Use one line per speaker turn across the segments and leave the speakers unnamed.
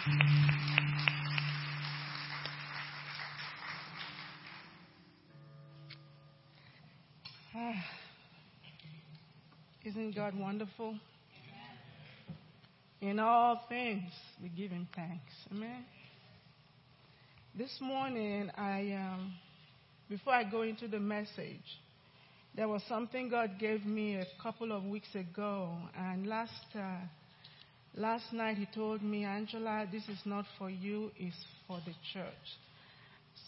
Isn't God wonderful? In all things, we give Him thanks. Amen. This morning, I um, before I go into the message, there was something God gave me a couple of weeks ago, and last uh, last night He told me, Angela, this is not for you; it's for the church.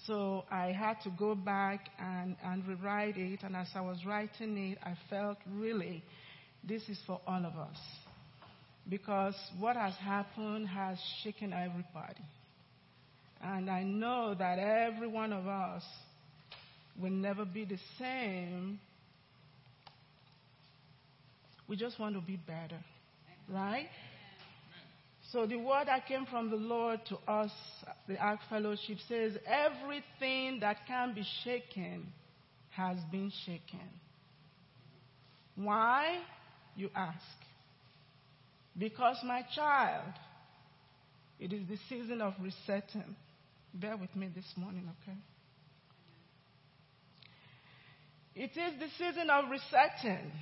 So I had to go back and, and rewrite it, and as I was writing it, I felt really this is for all of us. Because what has happened has shaken everybody. And I know that every one of us will never be the same. We just want to be better, right? So the word that came from the Lord to us, the Ark Fellowship, says everything that can be shaken has been shaken. Why? you ask. Because, my child, it is the season of resetting. Bear with me this morning, okay? It is the season of resetting.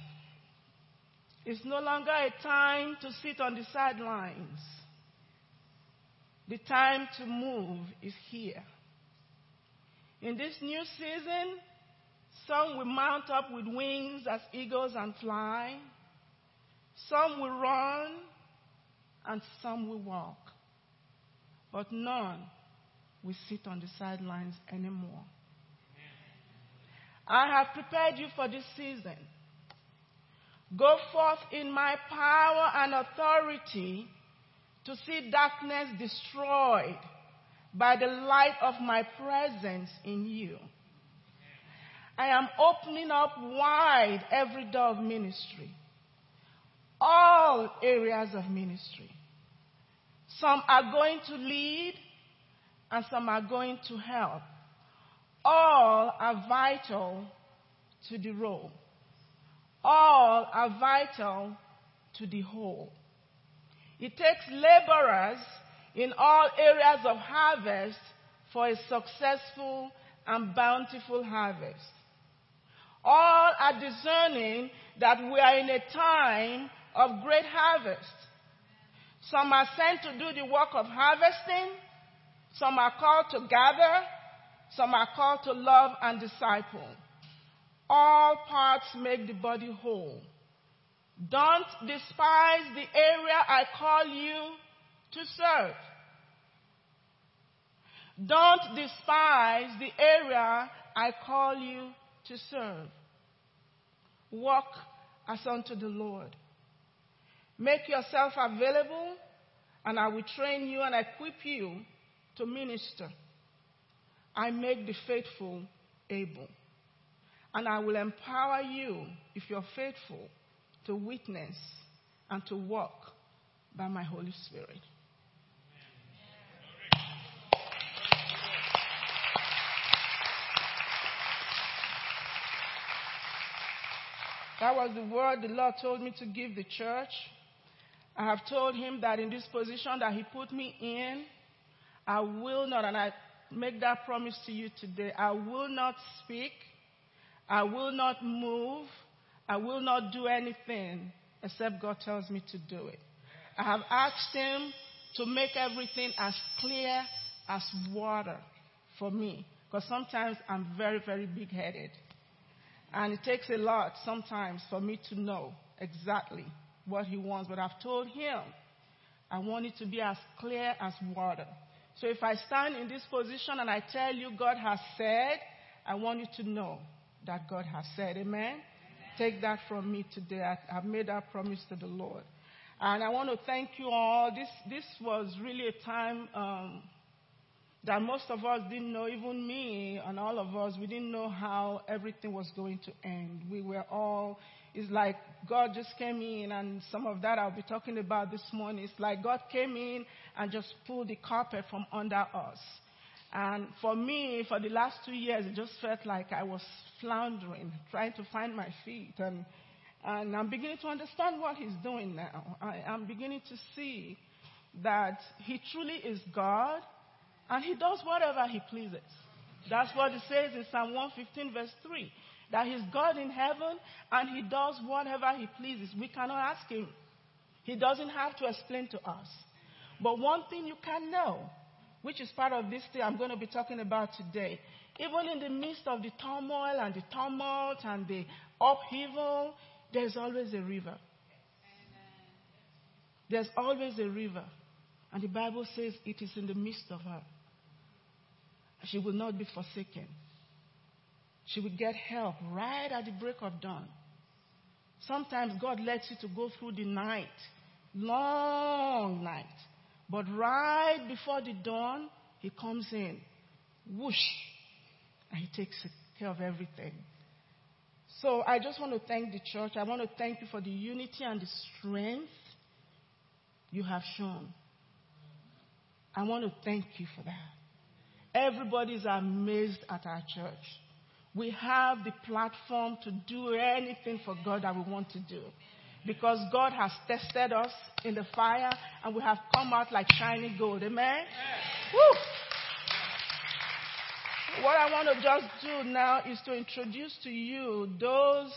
It's no longer a time to sit on the sidelines. The time to move is here. In this new season, some will mount up with wings as eagles and fly. Some will run and some will walk. But none will sit on the sidelines anymore. I have prepared you for this season. Go forth in my power and authority to see darkness destroyed by the light of my presence in you. I am opening up wide every door of ministry all areas of ministry. Some are going to lead and some are going to help. All are vital to the role. All are vital to the whole. It takes laborers in all areas of harvest for a successful and bountiful harvest. All are discerning that we are in a time of great harvest. Some are sent to do the work of harvesting. Some are called to gather. Some are called to love and disciple. All parts make the body whole. Don't despise the area I call you to serve. Don't despise the area I call you to serve. Walk as unto the Lord. Make yourself available, and I will train you and equip you to minister. I make the faithful able. And I will empower you, if you're faithful, to witness and to walk by my Holy Spirit. That was the word the Lord told me to give the church. I have told him that in this position that he put me in, I will not, and I make that promise to you today, I will not speak, I will not move, I will not do anything except God tells me to do it. I have asked him to make everything as clear as water for me, because sometimes I'm very, very big headed. And it takes a lot sometimes for me to know exactly what he wants, but I've told him I want it to be as clear as water. So if I stand in this position and I tell you God has said, I want you to know that God has said. Amen? Take that from me today. I, have made that promise to the Lord. And I want to thank you all. This, this was really a time um, that most of us didn't know, even me and all of us, we didn't know how everything was going to end. We were all it's like God just came in, and some of that I'll be talking about this morning. It's like God came in and just pulled the carpet from under us. And for me, for the last two years, it just felt like I was floundering, trying to find my feet. And, and I'm beginning to understand what He's doing now. I, I'm beginning to see that He truly is God and He does whatever He pleases. That's what it says in Psalm 115, verse 3 that He's God in heaven and He does whatever He pleases. We cannot ask Him, He doesn't have to explain to us. But one thing you can know, which is part of this thing I'm going to be talking about today, even in the midst of the turmoil and the tumult and the upheaval, there's always a river. There's always a river. And the Bible says it is in the midst of her. She will not be forsaken. She will get help right at the break of dawn. Sometimes God lets you to go through the night, long night. But right before the dawn, He comes in, whoosh, and He takes care of everything. So I just want to thank the church. I want to thank you for the unity and the strength you have shown. I want to thank you for that. Everybody's amazed at our church. We have the platform to do anything for God that we want to do. Because God has tested us in the fire and we have come out like shining gold. Amen? Woo! What I want to just do now is to introduce to you those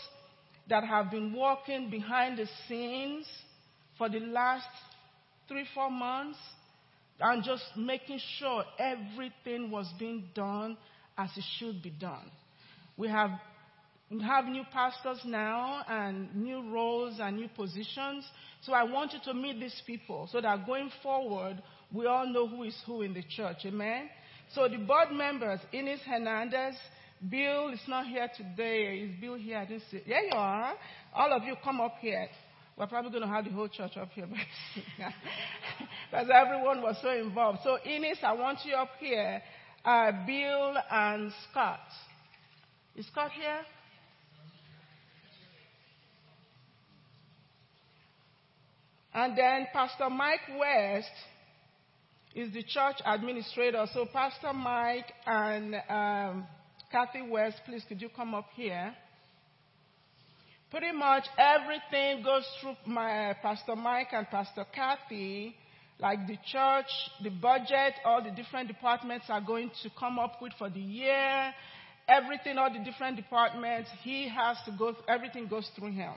that have been working behind the scenes for the last three, four months and just making sure everything was being done as it should be done. We have, have new pastors now and new roles and new positions. So I want you to meet these people so that going forward, we all know who is who in the church. Amen? So the board members, Ines Hernandez, Bill is not here today. Is Bill here? I didn't see. Yeah, you are. All of you come up here. We're probably going to have the whole church up here because everyone was so involved. So, Ines, I want you up here. Uh, Bill and Scott. Is Scott here? And then Pastor Mike West is the church administrator. So, Pastor Mike and um, Kathy West, please could you come up here? Pretty much everything goes through my uh, Pastor Mike and Pastor Kathy, like the church, the budget, all the different departments are going to come up with for the year. Everything, all the different departments, he has to go, everything goes through him.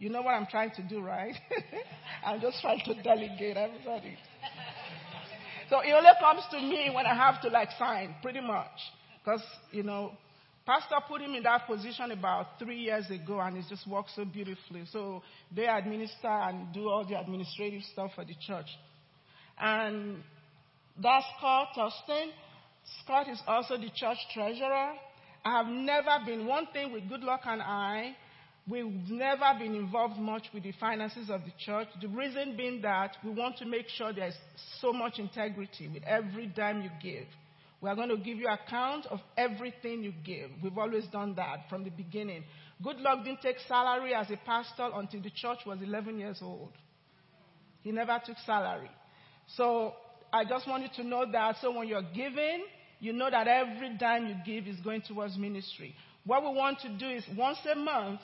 You know what I'm trying to do, right? I'm just trying to delegate everybody. so it only comes to me when I have to like sign, pretty much. Because, you know, Pastor put him in that position about three years ago, and it just works so beautifully. So they administer and do all the administrative stuff for the church. And that's Scott Austin. Scott is also the church treasurer. I have never been, one thing with Goodluck and I, we've never been involved much with the finances of the church. The reason being that we want to make sure there's so much integrity with every dime you give. We are going to give you account of everything you give. We've always done that from the beginning. Goodluck didn't take salary as a pastor until the church was 11 years old. He never took salary. So I just want you to know that. So when you're giving, you know that every dime you give is going towards ministry. What we want to do is once a month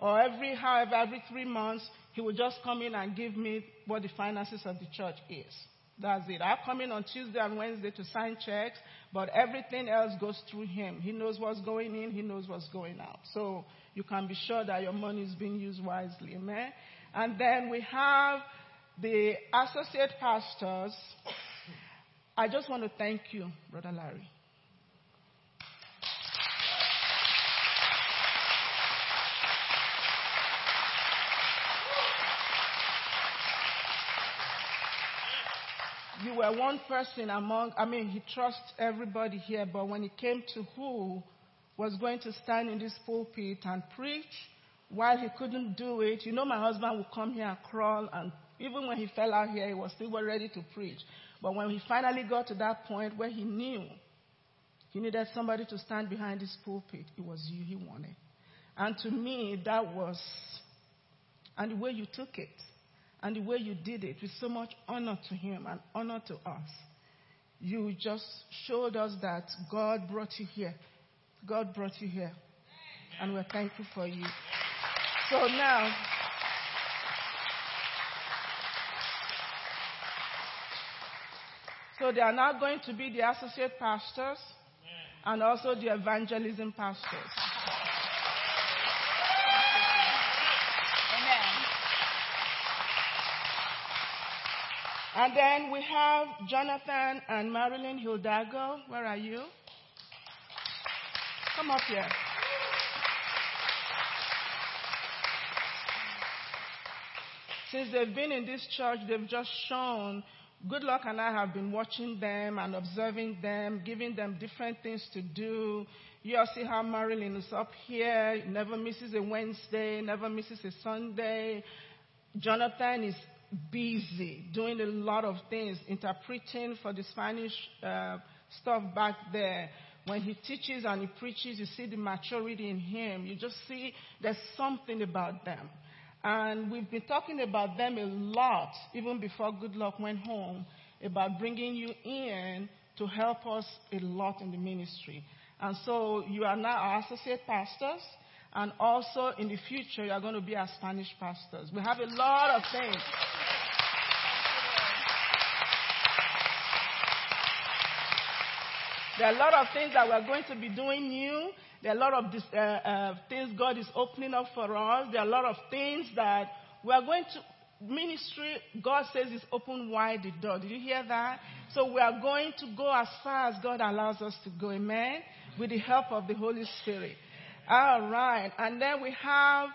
or every however every three months, he will just come in and give me what the finances of the church is. That's it. I come in on Tuesday and Wednesday to sign checks, but everything else goes through him. He knows what's going in, he knows what's going out. So you can be sure that your money is being used wisely. Amen. And then we have the associate pastors. I just want to thank you, Brother Larry. You were one person among, I mean, he trusts everybody here, but when it came to who was going to stand in this pulpit and preach, while he couldn't do it, you know, my husband would come here and crawl, and even when he fell out here, he was still ready to preach. But when he finally got to that point where he knew he needed somebody to stand behind this pulpit, it was you he wanted. And to me, that was, and the way you took it and the way you did it with so much honor to him and honor to us. You just showed us that God brought you here. God brought you here. And we're thankful for you. So now, So they are now going to be the associate pastors and also the evangelism pastors. And then we have Jonathan and Marilyn Hidalgo. Where are you? Come up here. Since they've been in this church, they've just shown. Goodluck and I have been watching them and observing them, giving them different things to do. You all see how Marilyn is up here, never misses a Wednesday, never misses a Sunday. Jonathan is busy doing a lot of things, interpreting for the Spanish uh, stuff back there. When he teaches and he preaches, you see the maturity in him. You just see there's something about them. And we've been talking about them a lot, even before Goodluck went home, about bringing you in to help us a lot in the ministry. And so you are now our associate pastors, and also in the future you are going to be our Spanish pastors. We have a lot of things. There are a lot of things that we're going to be doing new. There are a lot of this, uh, uh, things God is opening up for us. There are a lot of things that we are going to ministry. God says is open wide the door. Did you hear that? So we are going to go as far as God allows us to go. Amen. With the help of the Holy Spirit. All right. And then we have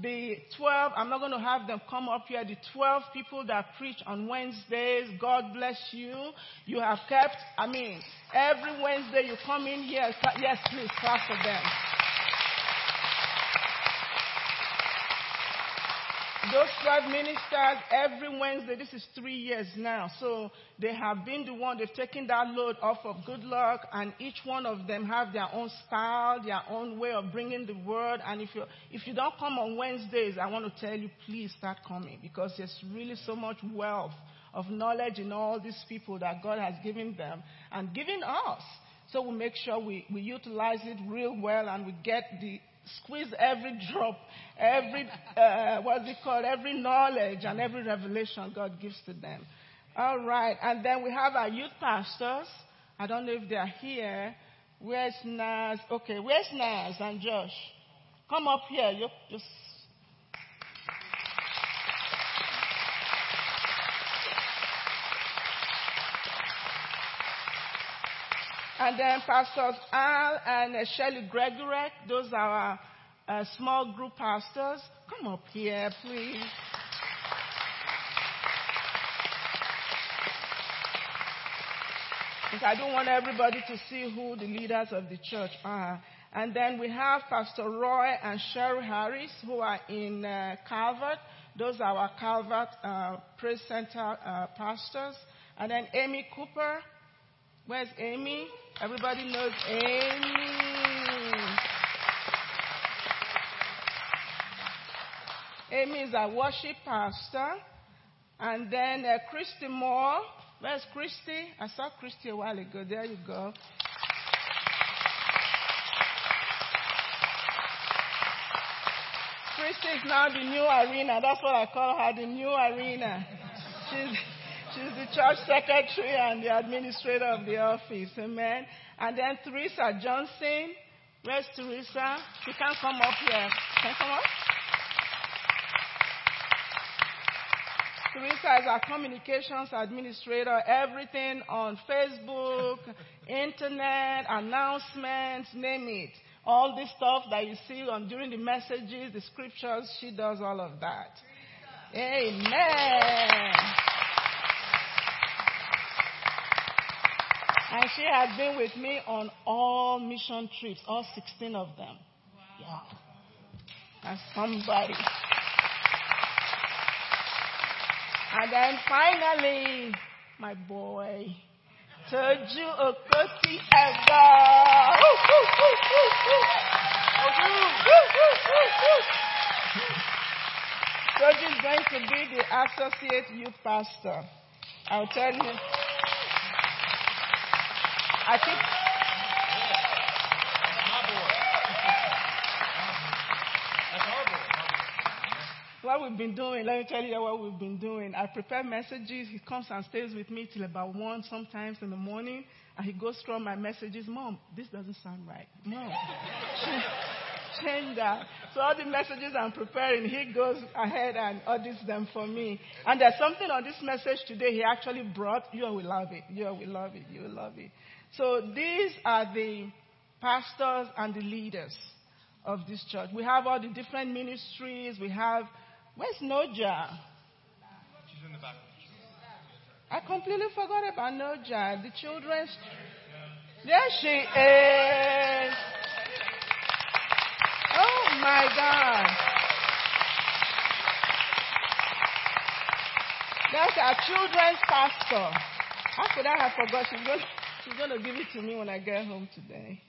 the 12, I'm not going to have them come up here, the 12 people that preach on Wednesdays. God bless you. You have kept, I mean, every Wednesday you come in here. Yes, please, clap for them. Those 12 ministers, every Wednesday, this is three years now. So they have been the one, they've taken that load off of Goodluck, and each one of them have their own style, their own way of bringing the word. And if you, if you don't come on Wednesdays, I want to tell you, please start coming because there's really so much wealth of knowledge in all these people that God has given them and given us. So we make sure we, we utilize it real well and we get the squeeze every drop, every, uh, what's it called, every knowledge and every revelation God gives to them. All right. And then we have our youth pastors. I don't know if they're here. Where's Naz? Okay, where's Naz and Josh? Come up here. You just. And then Pastors Al and uh, Shelley Gregory, those are our uh, small group pastors. Come up here, please. Because I don't want everybody to see who the leaders of the church are. And then we have Pastor Roy and Cheryl Harris, who are in uh, Calvert. Those are our Calvert uh, Praise Center uh, pastors. And then Amy Cooper. Where's Amy? Everybody knows Amy. Amy is a worship pastor. And then uh, Christy Moore. Where's Christy? I saw Christy a while ago. There you go. Christy is now the new arena. That's what I call her, the new arena. She's, she's the church secretary and the administrator of the office. Amen. And then Teresa Johnson. Where's Teresa? She can't come up here. Can come up? Teresa is our communications administrator, everything on Facebook, internet, announcements, name it. All this stuff that you see on during the messages, the scriptures, she does all of that. Amen. And she has been with me on all mission trips, all 16 of them. Yeah. That's somebody. And then finally, my boy, Toju Okotie-Eboh. Toju is going to be the associate youth pastor. I'll tell you. I think what we've been doing, let me tell you what we've been doing. I prepare messages. He comes and stays with me till about 1 sometimes in the morning. And he goes through my messages. Mom, this doesn't sound right. Mom, change that. So all the messages I'm preparing, he goes ahead and audits them for me. And there's something on this message today he actually brought. You will love it. You will love it. You will love it. So these are the pastors and the leaders of this church. We have all the different ministries. We have, where's Noja?
She's in the back.
I completely forgot about Noja. The children's. There she is. Oh my God. That's our children's pastor. How could I have forgot? She's going to give it to me when I get home today.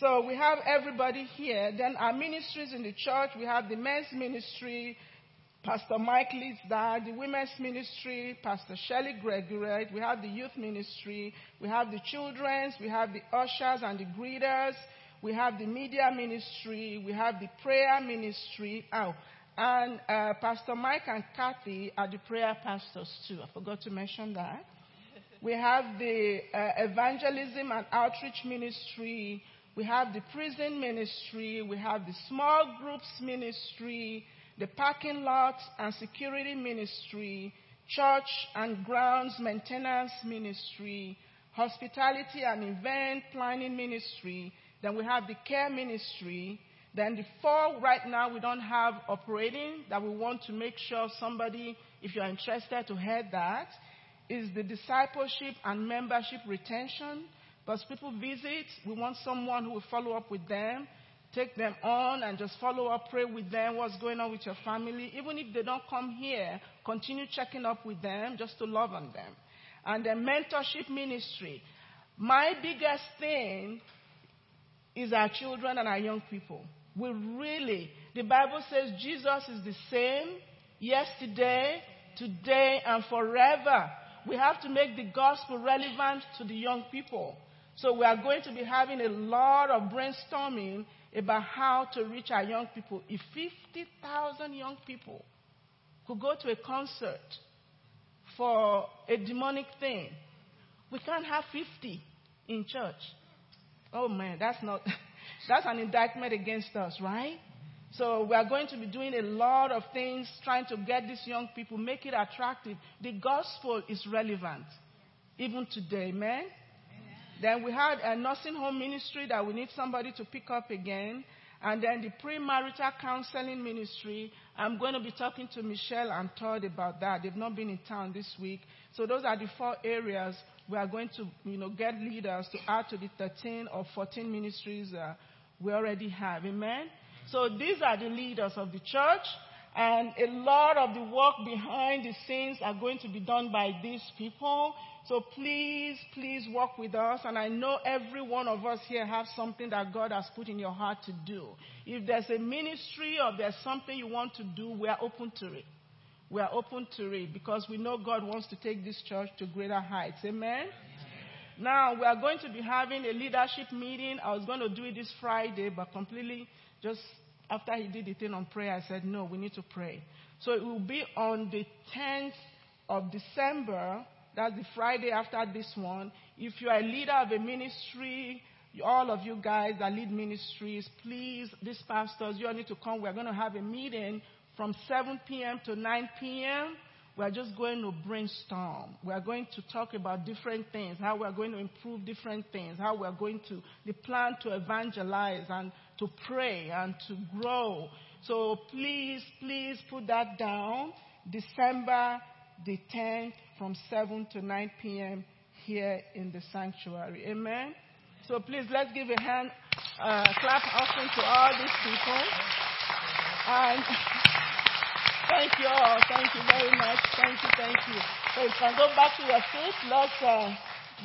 So we have everybody here. Then our ministries in the church, we have the men's ministry, Pastor Mike leads that. The women's ministry, Pastor Shelley Gregory. We have the youth ministry. We have the children's. We have the ushers and the greeters. We have the media ministry. We have the prayer ministry. Oh, and uh, Pastor Mike and Kathy are the prayer pastors too. I forgot to mention that. We have the uh, evangelism and outreach ministry. We have the prison ministry. We have the small groups ministry, the parking lot and security ministry, church and grounds maintenance ministry, hospitality and event planning ministry. Then we have the care ministry. Then the four right now we don't have operating that we want to make sure somebody, if you're interested to head that, is the discipleship and membership retention. Because people visit, we want someone who will follow up with them, take them on, and just follow up, pray with them, what's going on with your family. Even if they don't come here, continue checking up with them just to love on them. And then mentorship ministry. My biggest thing is our children and our young people. We really, the Bible says Jesus is the same yesterday, today, and forever. We have to make the gospel relevant to the young people. So we are going to be having a lot of brainstorming about how to reach our young people. If 50,000 young people could go to a concert for a demonic thing, we can't have 50 in church. Oh man, that's not, that's an indictment against us, right? So we are going to be doing a lot of things trying to get these young people, make it attractive. The gospel is relevant even today, man. Then we had a nursing home ministry that we need somebody to pick up again. And then the premarital counseling ministry. I'm going to be talking to Michelle and Todd about that. They've not been in town this week. So those are the four areas we are going to, you know, get leaders to add to the 13 or 14 ministries uh, we already have. Amen. So these are the leaders of the church. And a lot of the work behind the scenes are going to be done by these people. So please, please work with us. And I know every one of us here have something that God has put in your heart to do. If there's a ministry or there's something you want to do, we are open to it. We are open to it because we know God wants to take this church to greater heights. Amen? Now, we are going to be having a leadership meeting. I was going to do it this Friday, but completely just after he did the thing on prayer, I said, no, we need to pray. So it will be on the 10th of December that's the Friday after this one. If you are a leader of a ministry, all of you guys that lead ministries, please, these pastors, you all need to come. We're going to have a meeting from 7 p.m. to 9 p.m. We're just going to brainstorm. We're going to talk about different things, how we're going to improve different things, how we're going to, the plan to evangelize and to pray and to grow. So please, please put that down. December the 10th from 7 to 9 p.m. here in the sanctuary. Amen. So please let's give a hand uh, clap offering to all these people. And thank you all. Thank you very much. Thank you. Thank you. So you can go back to your seat. Let's uh,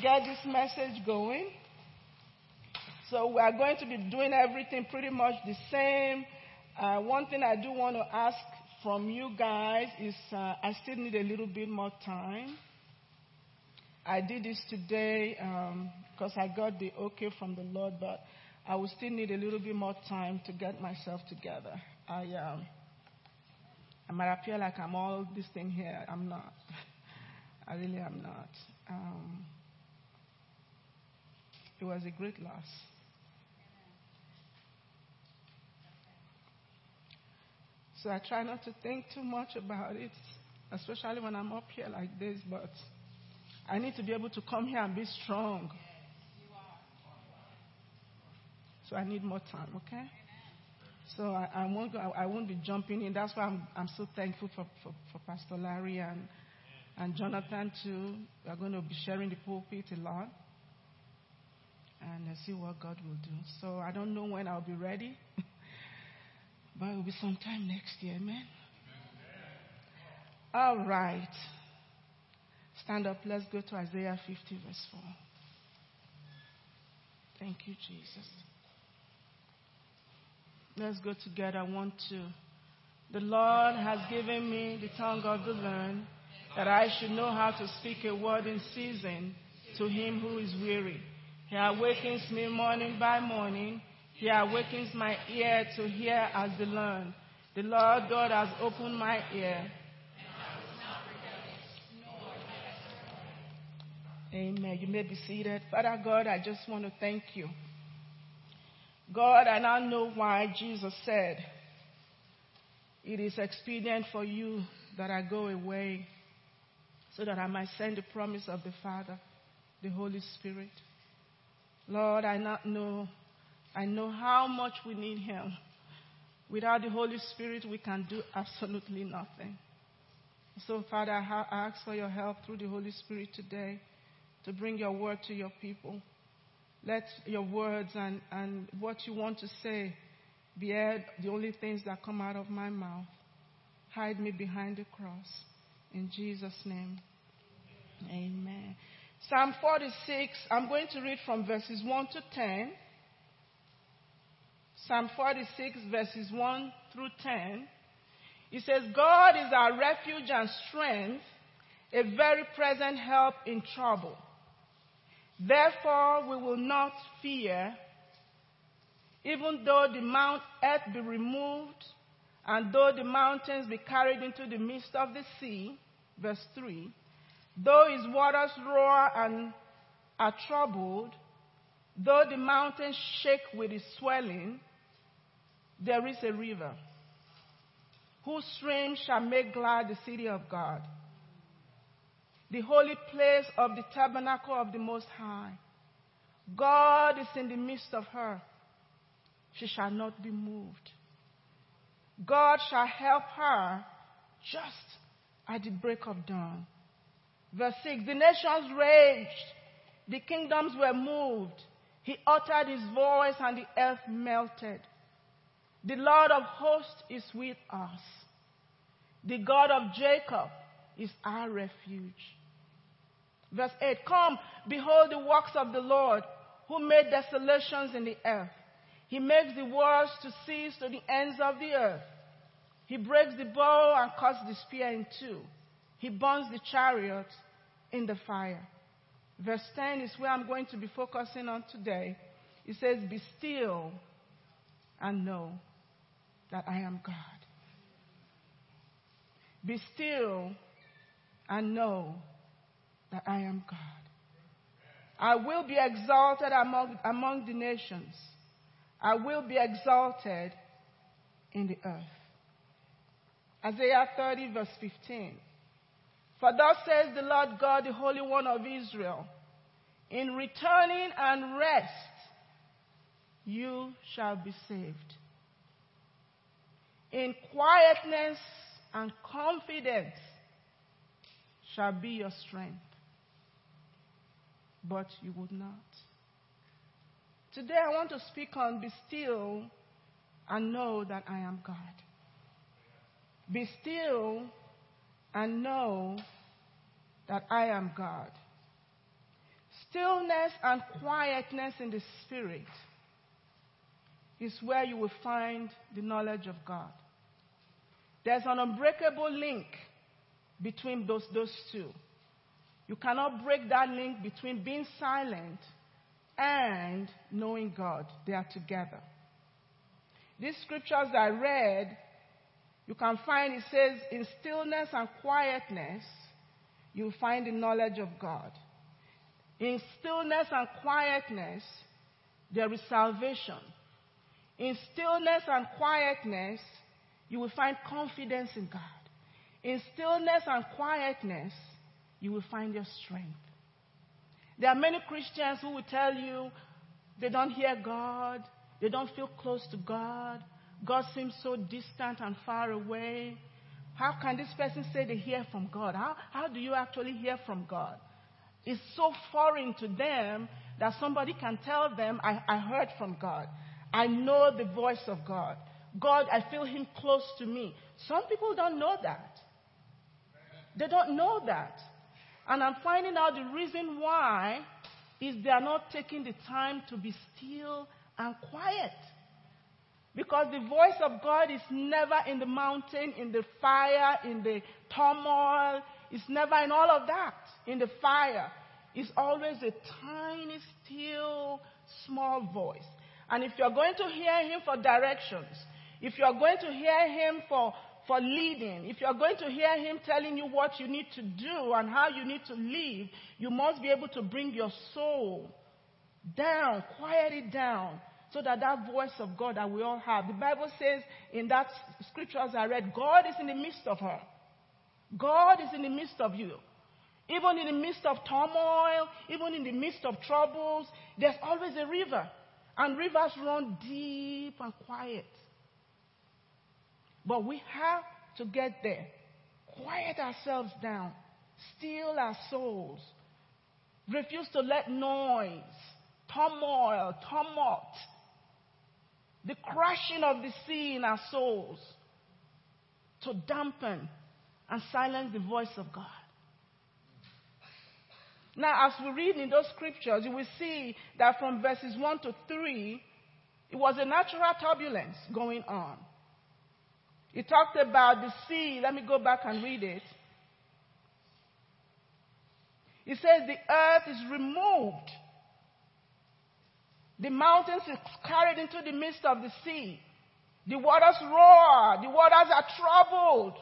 get this message going. So we are going to be doing everything pretty much the same. Uh, one thing I do want to ask from you guys is uh, I still need a little bit more time. I did this today because um, I got the okay from the Lord, but I will still need a little bit more time to get myself together. I, um, I might appear like I'm all this thing here. I'm not. I really am not. Um, it was a great loss. So I try not to think too much about it, especially when I'm up here like this, but I need to be able to come here and be strong. So I need more time, okay? So I, I won't go, I, I, won't be jumping in. That's why I'm, I'm so thankful for, for, for Pastor Larry and, and Jonathan too. We are going to be sharing the pulpit a lot and see what God will do. So I don't know when I'll be ready. But it will be sometime next year, amen? All right. Stand up. Let's go to Isaiah 50, verse 4. Thank you, Jesus. Let's go together. One, two. The Lord has given me the tongue of the learned, that I should know how to speak a word in season to him who is weary. He awakens me morning by morning. He awakens my ear to hear as the learn. The Lord God has opened my ear. Amen. You may be seated. Father God, I just want to thank you. God, I now know why Jesus said, It is expedient for you that I go away so that I might send the promise of the Father, the Holy Spirit. Lord, I now know I know how much we need Him. Without the Holy Spirit, we can do absolutely nothing. So, Father, I ask for your help through the Holy Spirit today to bring your word to your people. Let your words and, and what you want to say be the only things that come out of my mouth. Hide me behind the cross. In Jesus' name, amen. Psalm 46, I'm going to read from verses 1 to 10. Psalm 46, verses 1 through 10. It says, God is our refuge and strength, a very present help in trouble. Therefore, we will not fear, even though the mount earth be removed, and though the mountains be carried into the midst of the sea. Verse 3. Though his waters roar and are troubled, though the mountains shake with its swelling, there is a river whose stream shall make glad the city of God, the holy place of the tabernacle of the Most High. God is in the midst of her. She shall not be moved. God shall help her just at the break of dawn. Verse 6 The nations raged, the kingdoms were moved. He uttered his voice, and the earth melted. The Lord of hosts is with us. The God of Jacob is our refuge. Verse 8 Come, behold the works of the Lord, who made desolations in the earth. He makes the wars to cease to the ends of the earth. He breaks the bow and cuts the spear in two. He burns the chariot in the fire. Verse 10 is where I'm going to be focusing on today. It says, Be still and know that I am God. Be still and know that I am God. I will be exalted among, among the nations. I will be exalted in the earth. Isaiah 30, verse 15. For thus says the Lord God, the Holy One of Israel, in returning and rest, you shall be saved in quietness and confidence shall be your strength. But you would not. Today I want to speak on be still and know that I am God. Be still and know that I am God. Stillness and quietness in the spirit is where you will find the knowledge of God. There's an unbreakable link between those, those two. You cannot break that link between being silent and knowing God. They are together. These scriptures that I read You can find, it says, in stillness and quietness, you find the knowledge of God. In stillness and quietness, there is salvation. In stillness and quietness, you will find confidence in God. In stillness and quietness, you will find your strength. There are many Christians who will tell you they don't hear God, they don't feel close to God, God seems so distant and far away. How can this person say they hear from God? How, how do you actually hear from God? It's so foreign to them that somebody can tell them, I, I heard from God. I know the voice of God. God, I feel Him close to me. Some people don't know that. They don't know that. And I'm finding out the reason why is they are not taking the time to be still and quiet. Because the voice of God is never in the mountain, in the fire, in the turmoil. It's never in all of that. In the fire. It's always a tiny, still, small voice. And if you're going to hear Him for directions, if you're going to hear Him for, for leading, if you're going to hear Him telling you what you need to do and how you need to live, you must be able to bring your soul down, quiet it down, so that that voice of God that we all have. The Bible says in that scriptures I read, God is in the midst of her. God is in the midst of you. Even in the midst of turmoil, even in the midst of troubles, there's always a river. And rivers run deep and quiet. But we have to get there. Quiet ourselves down. Still our souls. Refuse to let noise, turmoil, tumult the crashing of the sea in our souls to dampen and silence the voice of God. Now, as we read in those scriptures, you will see that from verses 1 to 3, it was a natural turbulence going on. It talked about the sea. Let me go back and read it. It says the earth is removed the mountains is carried into the midst of the sea. The waters roar. The waters are troubled.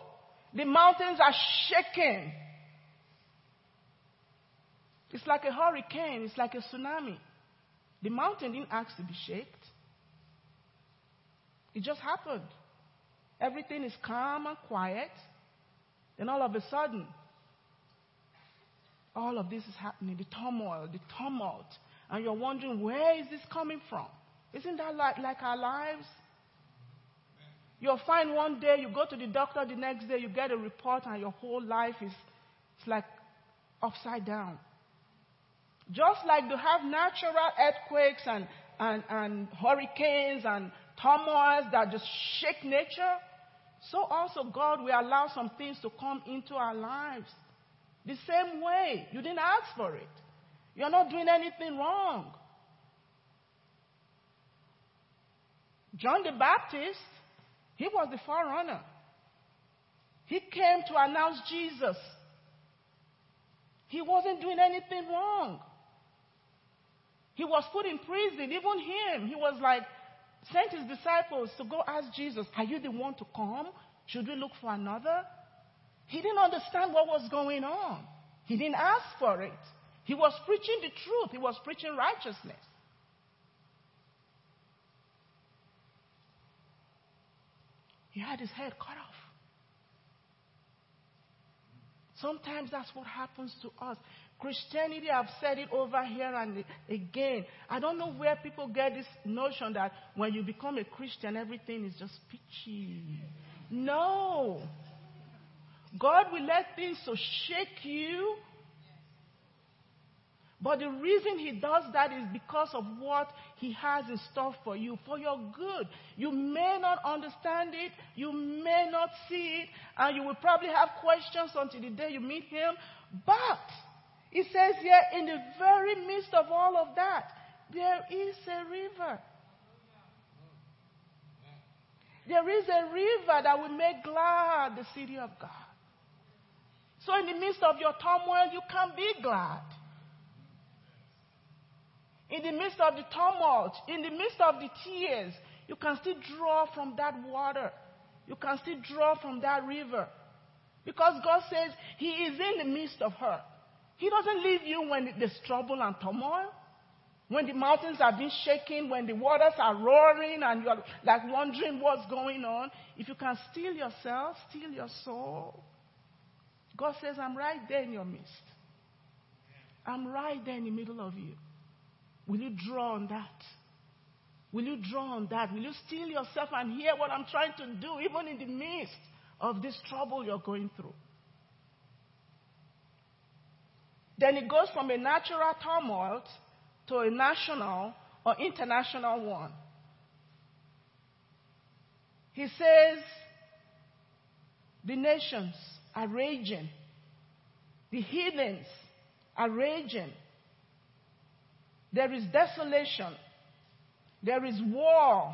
The mountains are shaken. It's like a hurricane. It's like a tsunami. The mountain didn't ask to be shaken. It just happened. Everything is calm and quiet. Then all of a sudden, all of this is happening the turmoil, the tumult, and you're wondering, where is this coming from? Isn't that like, like our lives? You'll find one day you go to the doctor, the next day you get a report, and your whole life is it's like upside down. Just like to have natural earthquakes and, and, and hurricanes and turmoils that just shake nature, so also God will allow some things to come into our lives. The same way. You didn't ask for it. You're not doing anything wrong. John the Baptist, he was the forerunner. He came to announce Jesus. He wasn't doing anything wrong. He was put in prison, even him. He was like, sent his disciples to go ask Jesus, Are you the one to come? Should we look for another? He didn't understand what was going on. He didn't ask for it. He was preaching the truth, he was preaching righteousness. He had his head cut off. Sometimes that's what happens to us. Christianity, I've said it over here and again. I don't know where people get this notion that when you become a Christian, everything is just peachy. No. God will let things so shake you but the reason he does that is because of what he has in store for you, for your good. You may not understand it, you may not see it, and you will probably have questions until the day you meet him. But it says here, in the very midst of all of that, there is a river. There is a river that will make glad the city of God. So, in the midst of your turmoil, you can be glad in the midst of the tumult, in the midst of the tears, you can still draw from that water. You can still draw from that river. Because God says He is in the midst of her. He doesn't leave you when there's trouble and turmoil. When the mountains are being shaken, when the waters are roaring and you're like wondering what's going on, if you can steal yourself, steal your soul, God says, I'm right there in your midst. I'm right there in the middle of you. Will you draw on that? Will you draw on that? Will you steal yourself and hear what I'm trying to do, even in the midst of this trouble you're going through? Then it goes from a natural tumult to a national or international one. He says, the nations are raging, the heathens are raging. There is desolation, there is war,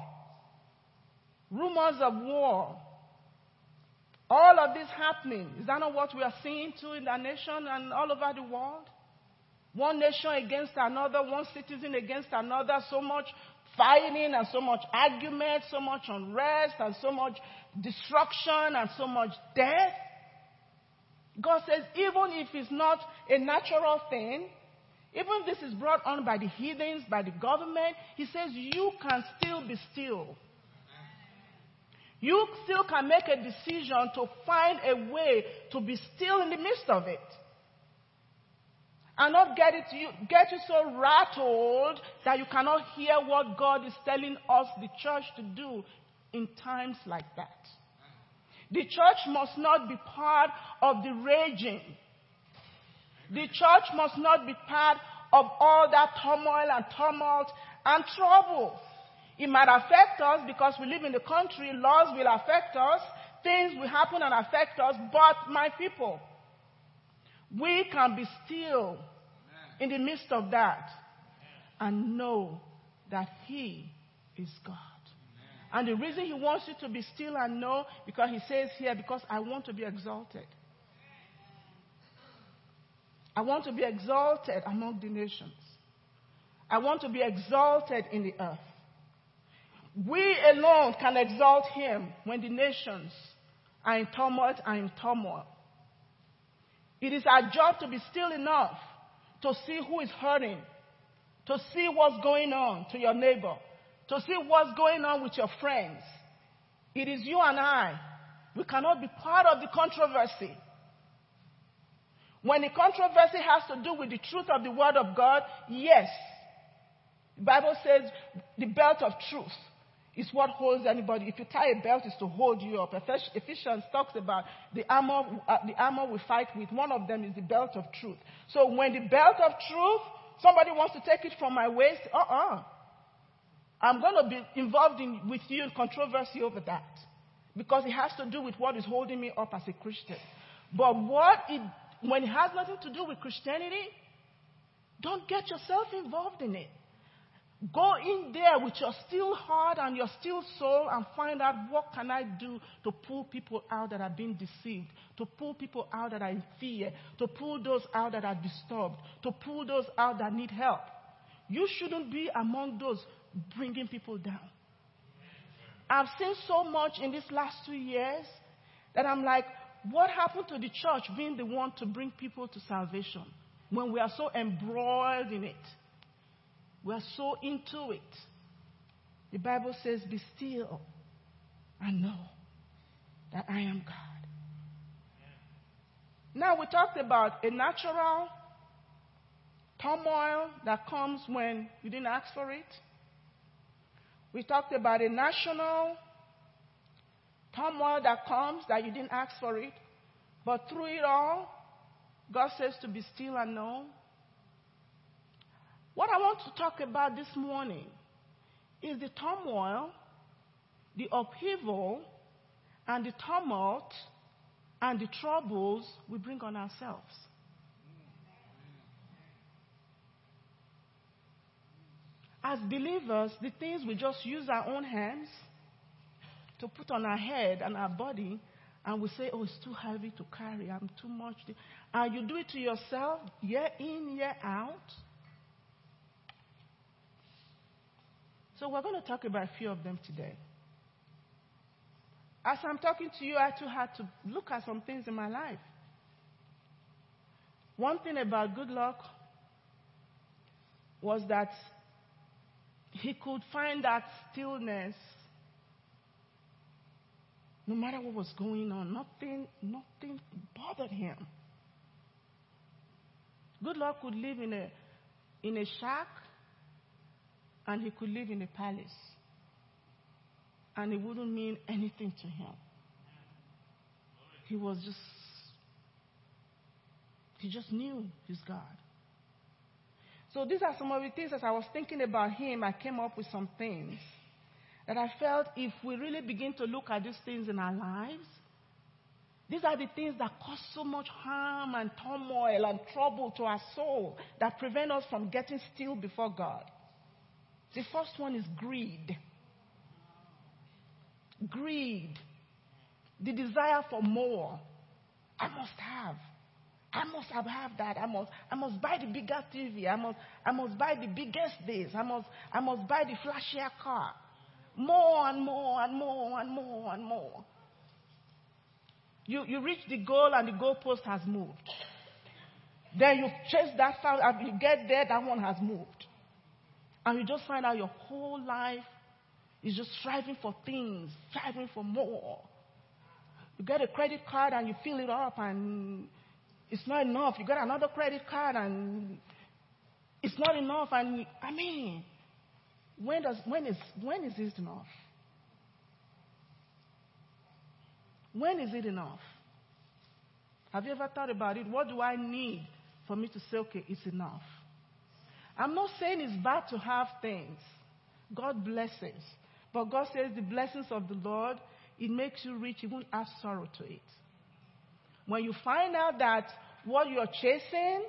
rumors of war. All of this happening. Is that not what we are seeing too in our nation and all over the world? One nation against another, one citizen against another, so much fighting and so much argument, so much unrest and so much destruction and so much death. God says, even if it's not a natural thing, even if this is brought on by the heathens, by the government, He says, you can still be still. You still can make a decision to find a way to be still in the midst of it and not get it you get you so rattled that you cannot hear what God is telling us the church to do in times like that. The church must not be part of the raging. The church must not be part of all that turmoil and tumult and trouble. It might affect us because we live in the country, laws will affect us, things will happen and affect us, but my people, we can be still in the midst of that and know that He is God. And the reason He wants you to be still and know, because He says here, because I want to be exalted. I want to be exalted among the nations. I want to be exalted in the earth. We alone can exalt Him when the nations are in tumult and in turmoil. It is our job to be still enough to see who is hurting, to see what's going on to your neighbor, to see what's going on with your friends. It is you and I. We cannot be part of the controversy. When the controversy has to do with the truth of the Word of God, yes. The Bible says the belt of truth is what holds anybody. If you tie a belt, it's to hold you up. Ephesians talks about the armor, uh, the armor we fight with. One of them is the belt of truth. So when the belt of truth, somebody wants to take it from my waist, uh-uh. I'm going to be involved in, with you in controversy over that. Because it has to do with what is holding me up as a Christian. But what it, when it has nothing to do with Christianity, don't get yourself involved in it. Go in there with your still heart and your still soul and find out what can I do to pull people out that are being deceived, to pull people out that are in fear, to pull those out that are disturbed, to pull those out that need help. You shouldn't be among those bringing people down. I've seen so much in these last two years that I'm like, what happened to the church being the one to bring people to salvation when we are so embroiled in it? We are so into it. The Bible says, Be still and know that I am God. Now, we talked about a natural turmoil that comes when you didn't ask for it. We talked about a national turmoil that comes that you didn't ask for it. But through it all, God says to be still and know what I want to talk about this morning is the turmoil, the upheaval, and the tumult and the troubles we bring on ourselves. As believers, the things we just use our own hands to put on our head and our body, and we say, Oh, it's too heavy to carry, I'm too much. And you do it to yourself, year in, year out. So we're going to talk about a few of them today. As I'm talking to you, I too had to look at some things in my life. One thing about Goodluck was that he could find that stillness no matter what was going on. Nothing, nothing bothered him. Goodluck could live in a, in a shack and he could live in a palace. And it wouldn't mean anything to him. He was just, he just knew his God. So these are some of the things as I was thinking about him, I came up with some things that I felt if we really begin to look at these things in our lives, these are the things that cause so much harm and turmoil and trouble to our soul that prevent us from getting still before God. The first one is greed. Greed. The desire for more. I must have. I must have, have that. I must, I must buy the bigger TV. I must, I must buy the biggest this. I must, I must buy the flashier car. More and more and more and more and more. You, you reach the goal and the goalpost has moved. Then you chase that far, and you get there, that one has moved. And you just find out your whole life is just striving for things, striving for more. You get a credit card and you fill it up and it's not enough. You get another credit card and it's not enough. And I mean, when does when is when is it enough? When is it enough? Have you ever thought about it? What do I need for me to say, okay, it's enough? I'm not saying it's bad to have things. God blesses. But God says the blessings of the Lord, it makes you rich, you won't add sorrow to it. When you find out that what you're chasing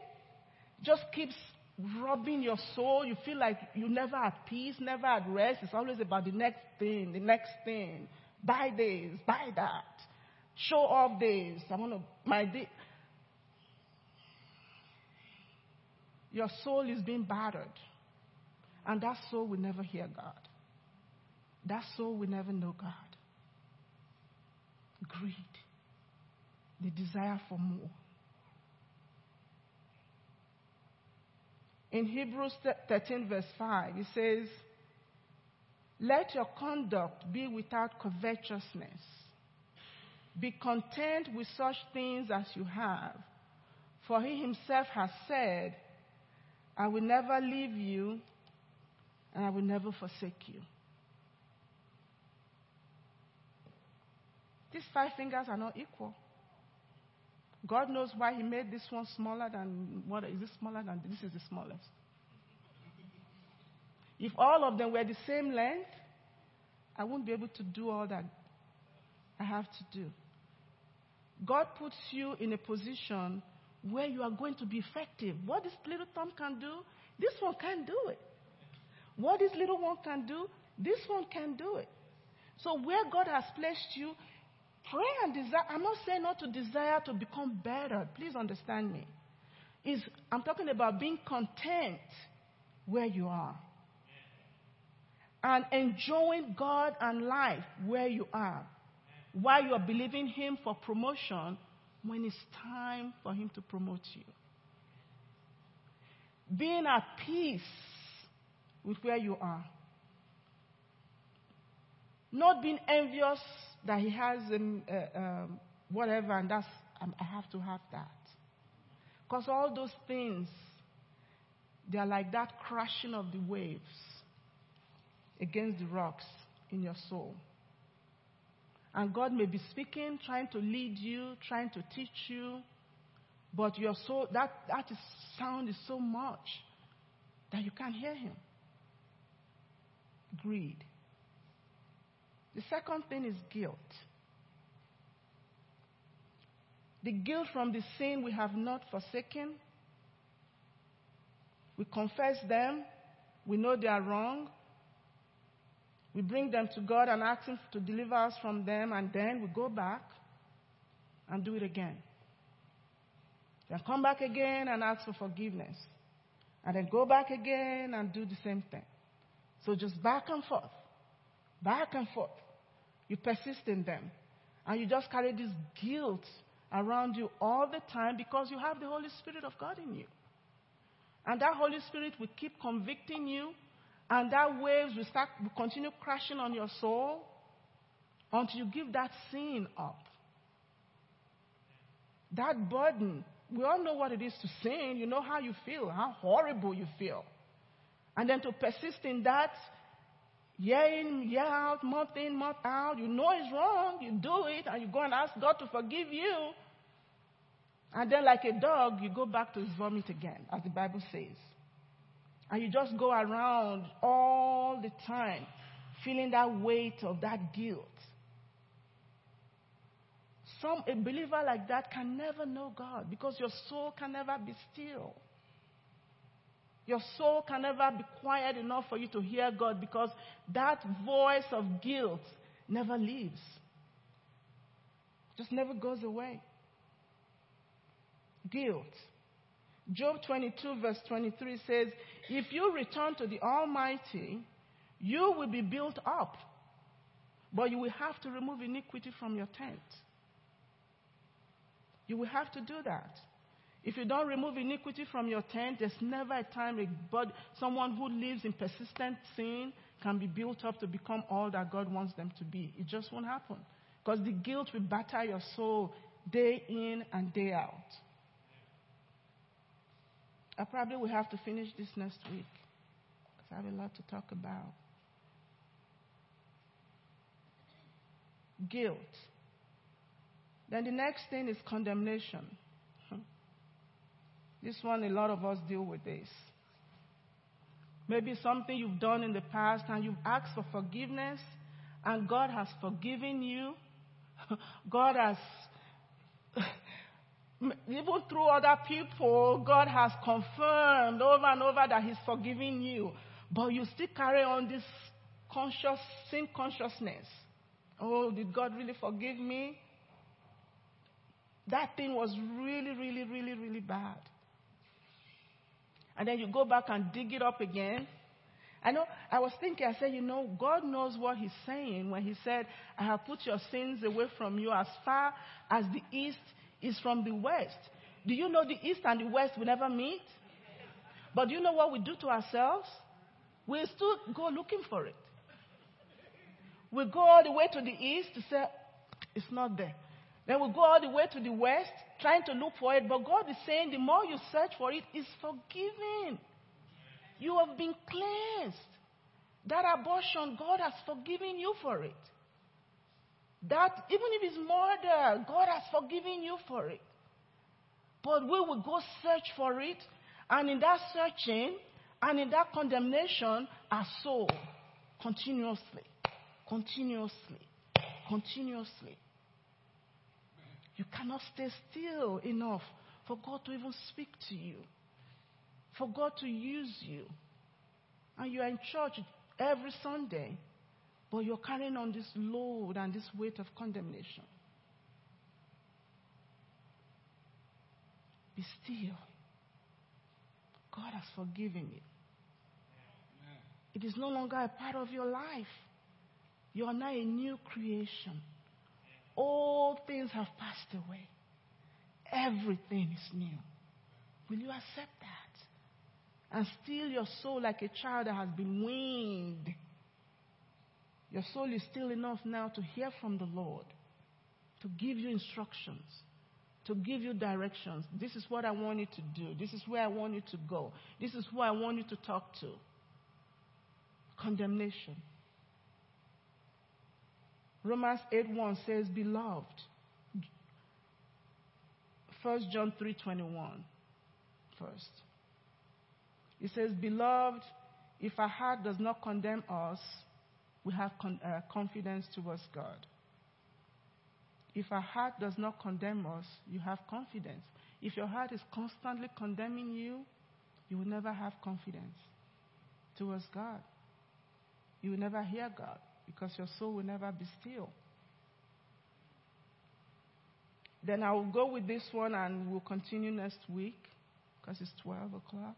just keeps robbing your soul, you feel like you're never at peace, never at rest. It's always about the next thing, the next thing. Buy this, buy that. Show off this. I want to, my, day. Your soul is being battered. And that soul will never hear God. That soul will never know God. Greed, the desire for more. In Hebrews 13, verse 5, it says, Let your conduct be without covetousness. Be content with such things as you have. For he himself has said, I will never leave you and I will never forsake you. These five fingers are not equal. God knows why He made this one smaller than what is this smaller than this is the smallest. If all of them were the same length, I wouldn't be able to do all that I have to do. God puts you in a position where you are going to be effective. What this little thumb can do, this one can't do it. What this little one can do, this one can do it. So where God has placed you, pray and desire. I'm not saying not to desire to become better. Please understand me. Is I'm talking about being content where you are. And enjoying God and life where you are. While you are believing Him for promotion when it's time for Him to promote you. Being at peace with where you are. Not being envious that He has um, uh, um, whatever, and that's, um, I have to have that. Because all those things, they are like that crashing of the waves against the rocks in your soul. And God may be speaking, trying to lead you, trying to teach you, but your soul, that, that is, sound is so much that you can't hear Him. Greed. The second thing is guilt. The guilt from the sin we have not forsaken. We confess them. We know they are wrong. We bring them to God and ask Him to deliver us from them, and then we go back and do it again. Then come back again and ask for forgiveness. And then go back again and do the same thing. So just back and forth. Back and forth. You persist in them. And you just carry this guilt around you all the time because you have the Holy Spirit of God in you. And that Holy Spirit will keep convicting you, and that waves will start will continue crashing on your soul until you give that sin up. That burden, we all know what it is to sin. You know how you feel, how horrible you feel. And then to persist in that, year in, year out, month in, month out, you know it's wrong, you do it, and you go and ask God to forgive you. And then, like a dog, you go back to his vomit again, as the Bible says. And you just go around all the time feeling that weight of that guilt. Some, a believer like that can never know God because your soul can never be still. Your soul can never be quiet enough for you to hear God because that voice of guilt never leaves. Just never goes away. Guilt. Job 22, verse 23 says, If you return to the Almighty, you will be built up, but you will have to remove iniquity from your tent. You will have to do that. If you don't remove iniquity from your tent, there's never a time but someone who lives in persistent sin can be built up to become all that God wants them to be. It just won't happen. Because the guilt will batter your soul day in and day out. I probably will have to finish this next week because I have a lot to talk about. Guilt. Then the next thing is condemnation. This one, a lot of us deal with this. Maybe something you've done in the past and you've asked for forgiveness, and God has forgiven you. God has, even through other people, God has confirmed over and over that He's forgiving you. But you still carry on this conscious sin consciousness. Oh, did God really forgive me? That thing was really, really, really, really bad. And then you go back and dig it up again. I know, I was thinking, I said, you know, God knows what He's saying when He said, I have put your sins away from you as far as the east is from the west. Do you know the east and the west will never meet? But do you know what we do to ourselves? We still go looking for it. We go all the way to the east to say, it's not there. Then we go all the way to the west, trying to look for it. But God is saying the more you search for it, it's forgiven. You have been cleansed. That abortion, God has forgiven you for it. That, even if it's murder, God has forgiven you for it. But we will go search for it, and in that searching, and in that condemnation, our soul continuously, continuously, continuously you cannot stay still enough for God to even speak to you, for God to use you. And you are in church every Sunday, but you're carrying on this load and this weight of condemnation. Be still. God has forgiven you. It is no longer a part of your life. You are now a new creation. All things have passed away. Everything is new. Will you accept that? And still your soul like a child that has been weaned. Your soul is still enough now to hear from the Lord, to give you instructions, to give you directions. This is what I want you to do. This is where I want you to go. This is who I want you to talk to. Condemnation. Romans 8:1 says, "Beloved." 1 John 3:21 first. It says, "Beloved, if our heart does not condemn us, we have con- uh, confidence towards God." If our heart does not condemn us, you have confidence. If your heart is constantly condemning you, you will never have confidence towards God. You will never hear God because your soul will never be still. Then I will go with this one and we'll continue next week because it's 12 o'clock.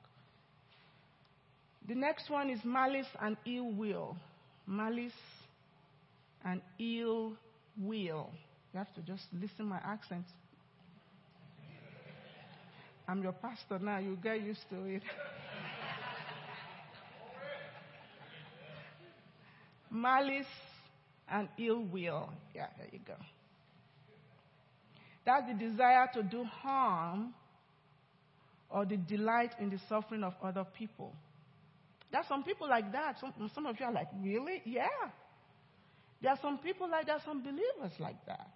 The next one is malice and ill will. Malice and ill will. You have to just listen my accent. I'm your pastor now. You get used to it. Malice and ill will. Yeah, there you go. That's the desire to do harm or the delight in the suffering of other people. There are some people like that. Some, some of you are like, really? Yeah. There are some people like that, some believers like that.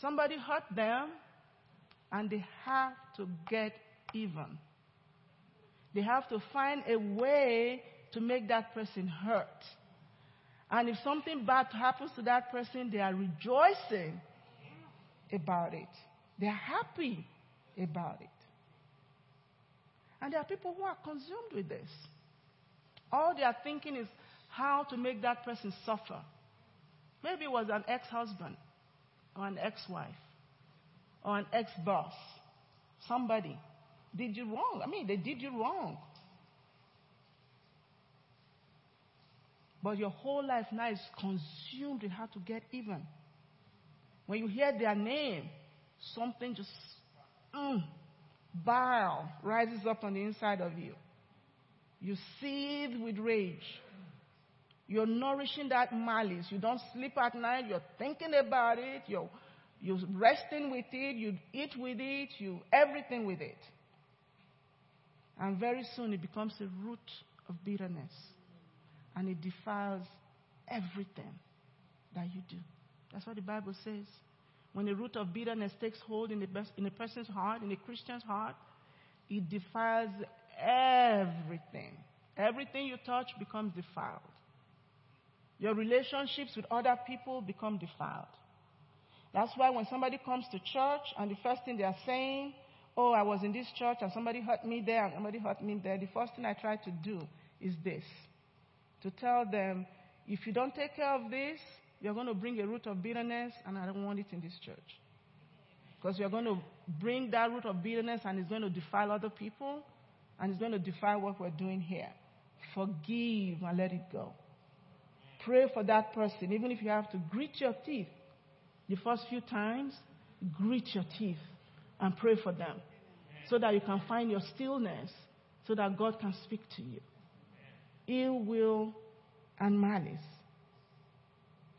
Somebody hurt them, and they have to get even. They have to find a way to make that person hurt. And if something bad happens to that person, they are rejoicing about it. They are happy about it. And there are people who are consumed with this. All they are thinking is how to make that person suffer. Maybe it was an ex husband, or an ex wife, or an ex boss. Somebody did you wrong. I mean, they did you wrong. But your whole life now is consumed in how to get even. When you hear their name, something just mm, bile rises up on the inside of you. You seethe with rage. You're nourishing that malice. You don't sleep at night. You're thinking about it. You're, you're resting with it. You eat with it. You everything with it. And very soon it becomes a root of bitterness. And it defiles everything that you do. That's what the Bible says. When the root of bitterness takes hold in, the in a person's heart, in a Christian's heart, it defiles everything. Everything you touch becomes defiled. Your relationships with other people become defiled. That's why when somebody comes to church and the first thing they are saying, Oh, I was in this church and somebody hurt me there and somebody hurt me there, the first thing I try to do is this to tell them, if you don't take care of this, you're going to bring a root of bitterness, and I don't want it in this church. Because you're going to bring that root of bitterness, and it's going to defile other people, and it's going to defile what we're doing here. Forgive and let it go. Pray for that person, even if you have to grit your teeth. The first few times, grit your teeth and pray for them so that you can find your stillness, so that God can speak to you. Ill will and malice.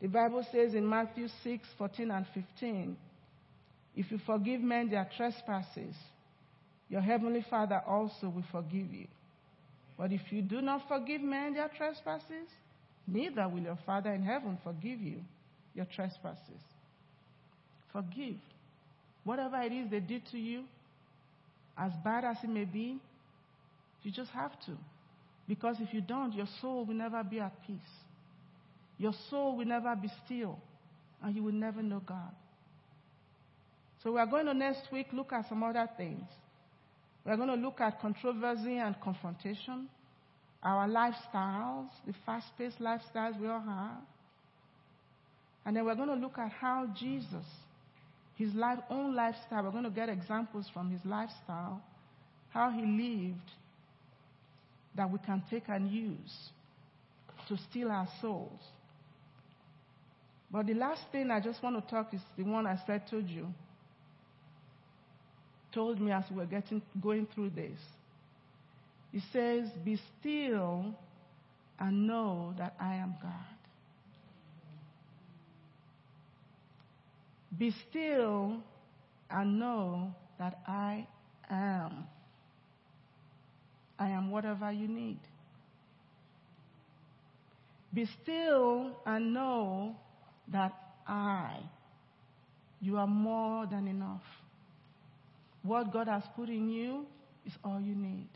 The Bible says in Matthew 6 14 and 15, if you forgive men their trespasses, your heavenly Father also will forgive you. But if you do not forgive men their trespasses, neither will your Father in heaven forgive you your trespasses. Forgive. Whatever it is they did to you, as bad as it may be, you just have to. Because if you don't, your soul will never be at peace. Your soul will never be still, and you will never know God. So we are going to next week look at some other things. We are going to look at controversy and confrontation, our lifestyles, the fast-paced lifestyles we all have. And then we're going to look at how Jesus, his life, own lifestyle, we're going to get examples from his lifestyle, how he lived that we can take and use to steal our souls. But the last thing I just want to talk is the one I said told you. Told me as we were getting going through this. He says, Be still and know that I am God. Be still and know that I am. I am whatever you need. Be still and know that I, you are more than enough. What God has put in you is all you need.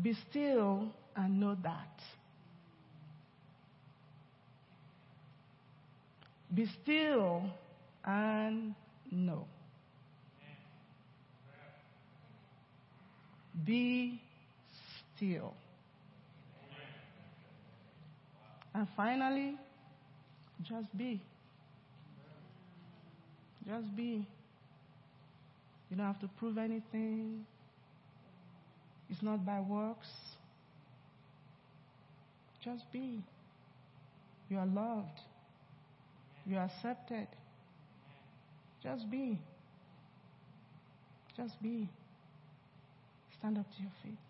Be still and know that. Be still and know. Be still. And finally, just be. Just be. You don't have to prove anything. It's not by works. Just be. You are loved. You are accepted. Just be. Just be. Stand up to your feet.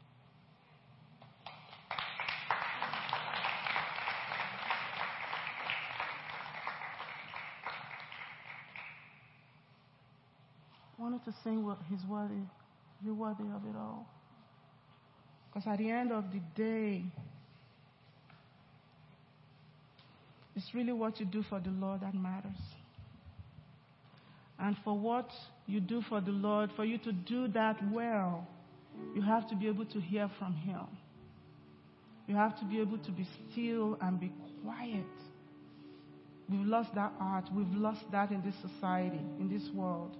Wanted to sing what He's worthy. You're worthy of it all. Because at the end of the day, it's really what you do for the Lord that matters. And for what you do for the Lord, for you to do that well, you have to be able to hear from Him. You have to be able to be still and be quiet. We've lost that art. We've lost that in this society, in this world.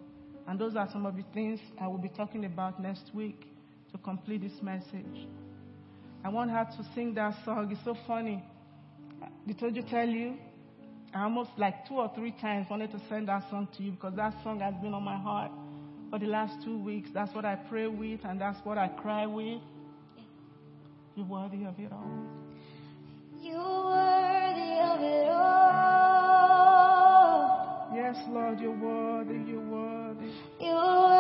And those are some of the things I will be talking about next week to complete this message. I want her to sing that song. It's so funny. Did told you tell you? I almost like two or three times wanted to send that song to you because that song has been on my heart for the last two weeks. That's what I pray with and that's what I cry with. You're worthy of it all.
You're worthy of it all.
Yes, Lord, you're worthy, you're worthy.
You're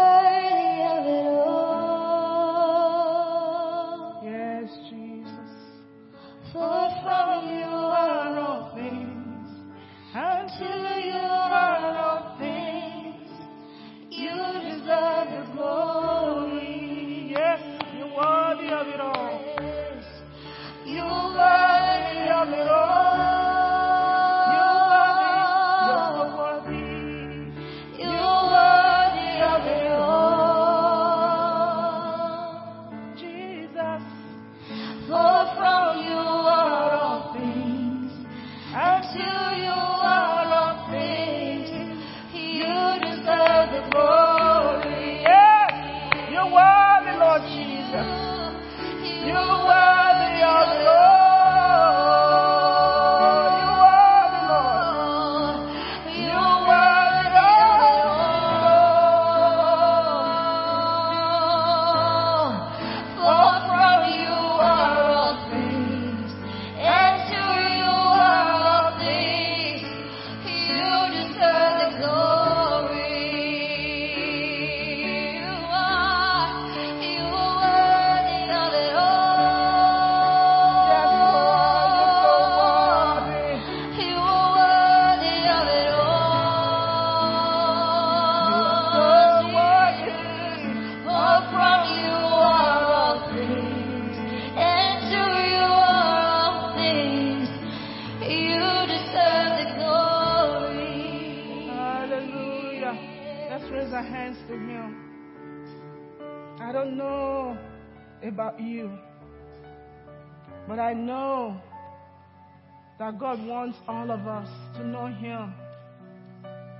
all of us to know Him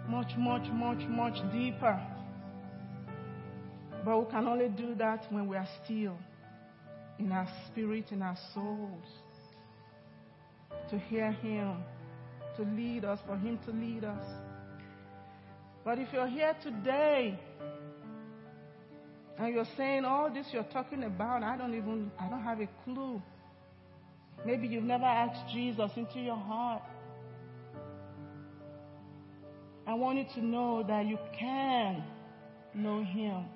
much, much, much, much deeper. But we can only do that when we are still in our spirit, in our souls, to hear Him, to lead us, for Him to lead us. But if you're here today and you're saying all this you're talking about, I don't even, I don't have a clue. Maybe you've never asked Jesus into your heart. I want you to know that you can know Him.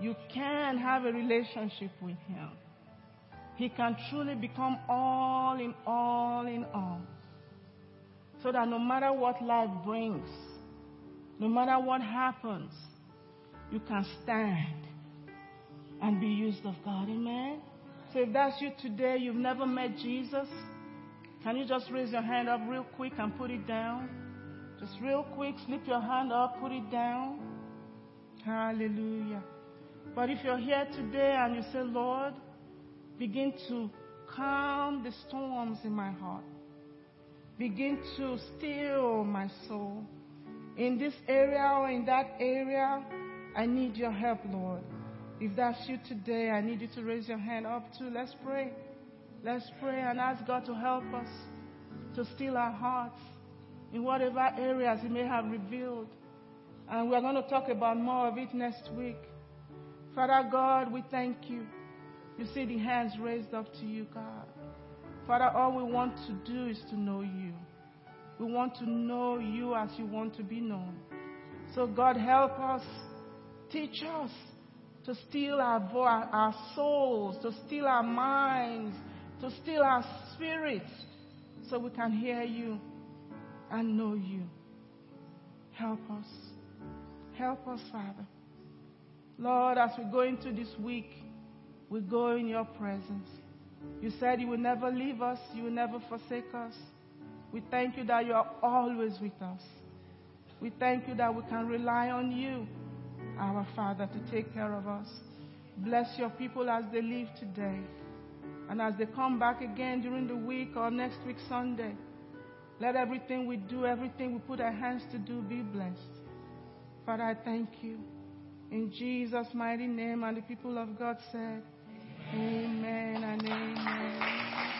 You can have a relationship with Him. He can truly become all in all in all. So that no matter what life brings, no matter what happens, you can stand and be used of God. Amen. So if that's you today, you've never met Jesus, can you just raise your hand up real quick and put it down? Just real quick, slip your hand up, put it down. Hallelujah. But if you're here today and you say, Lord, begin to calm the storms in my heart, begin to still my soul. In this area or in that area, I need your help, Lord. If that's you today, I need you to raise your hand up too. Let's pray. Let's pray and ask God to help us to still our hearts in whatever areas He may have revealed. And we're going to talk about more of it next week. Father God, we thank you. You see the hands raised up to you, God. Father, all we want to do is to know you. We want to know you as you want to be known. So, God, help us. Teach us to steal our, vo- our souls, to steal our minds, to steal our spirits, so we can hear you and know you. Help us. Help us, Father. Lord, as we go into this week, we go in your presence. You said you will never leave us, you will never forsake us. We thank you that you are always with us. We thank you that we can rely on you, our Father, to take care of us. Bless your people as they leave today. And as they come back again during the week or next week, Sunday, let everything we do, everything we put our hands to do, be blessed. Father, I thank you. In Jesus' mighty name, and the people of God said, Amen and amen.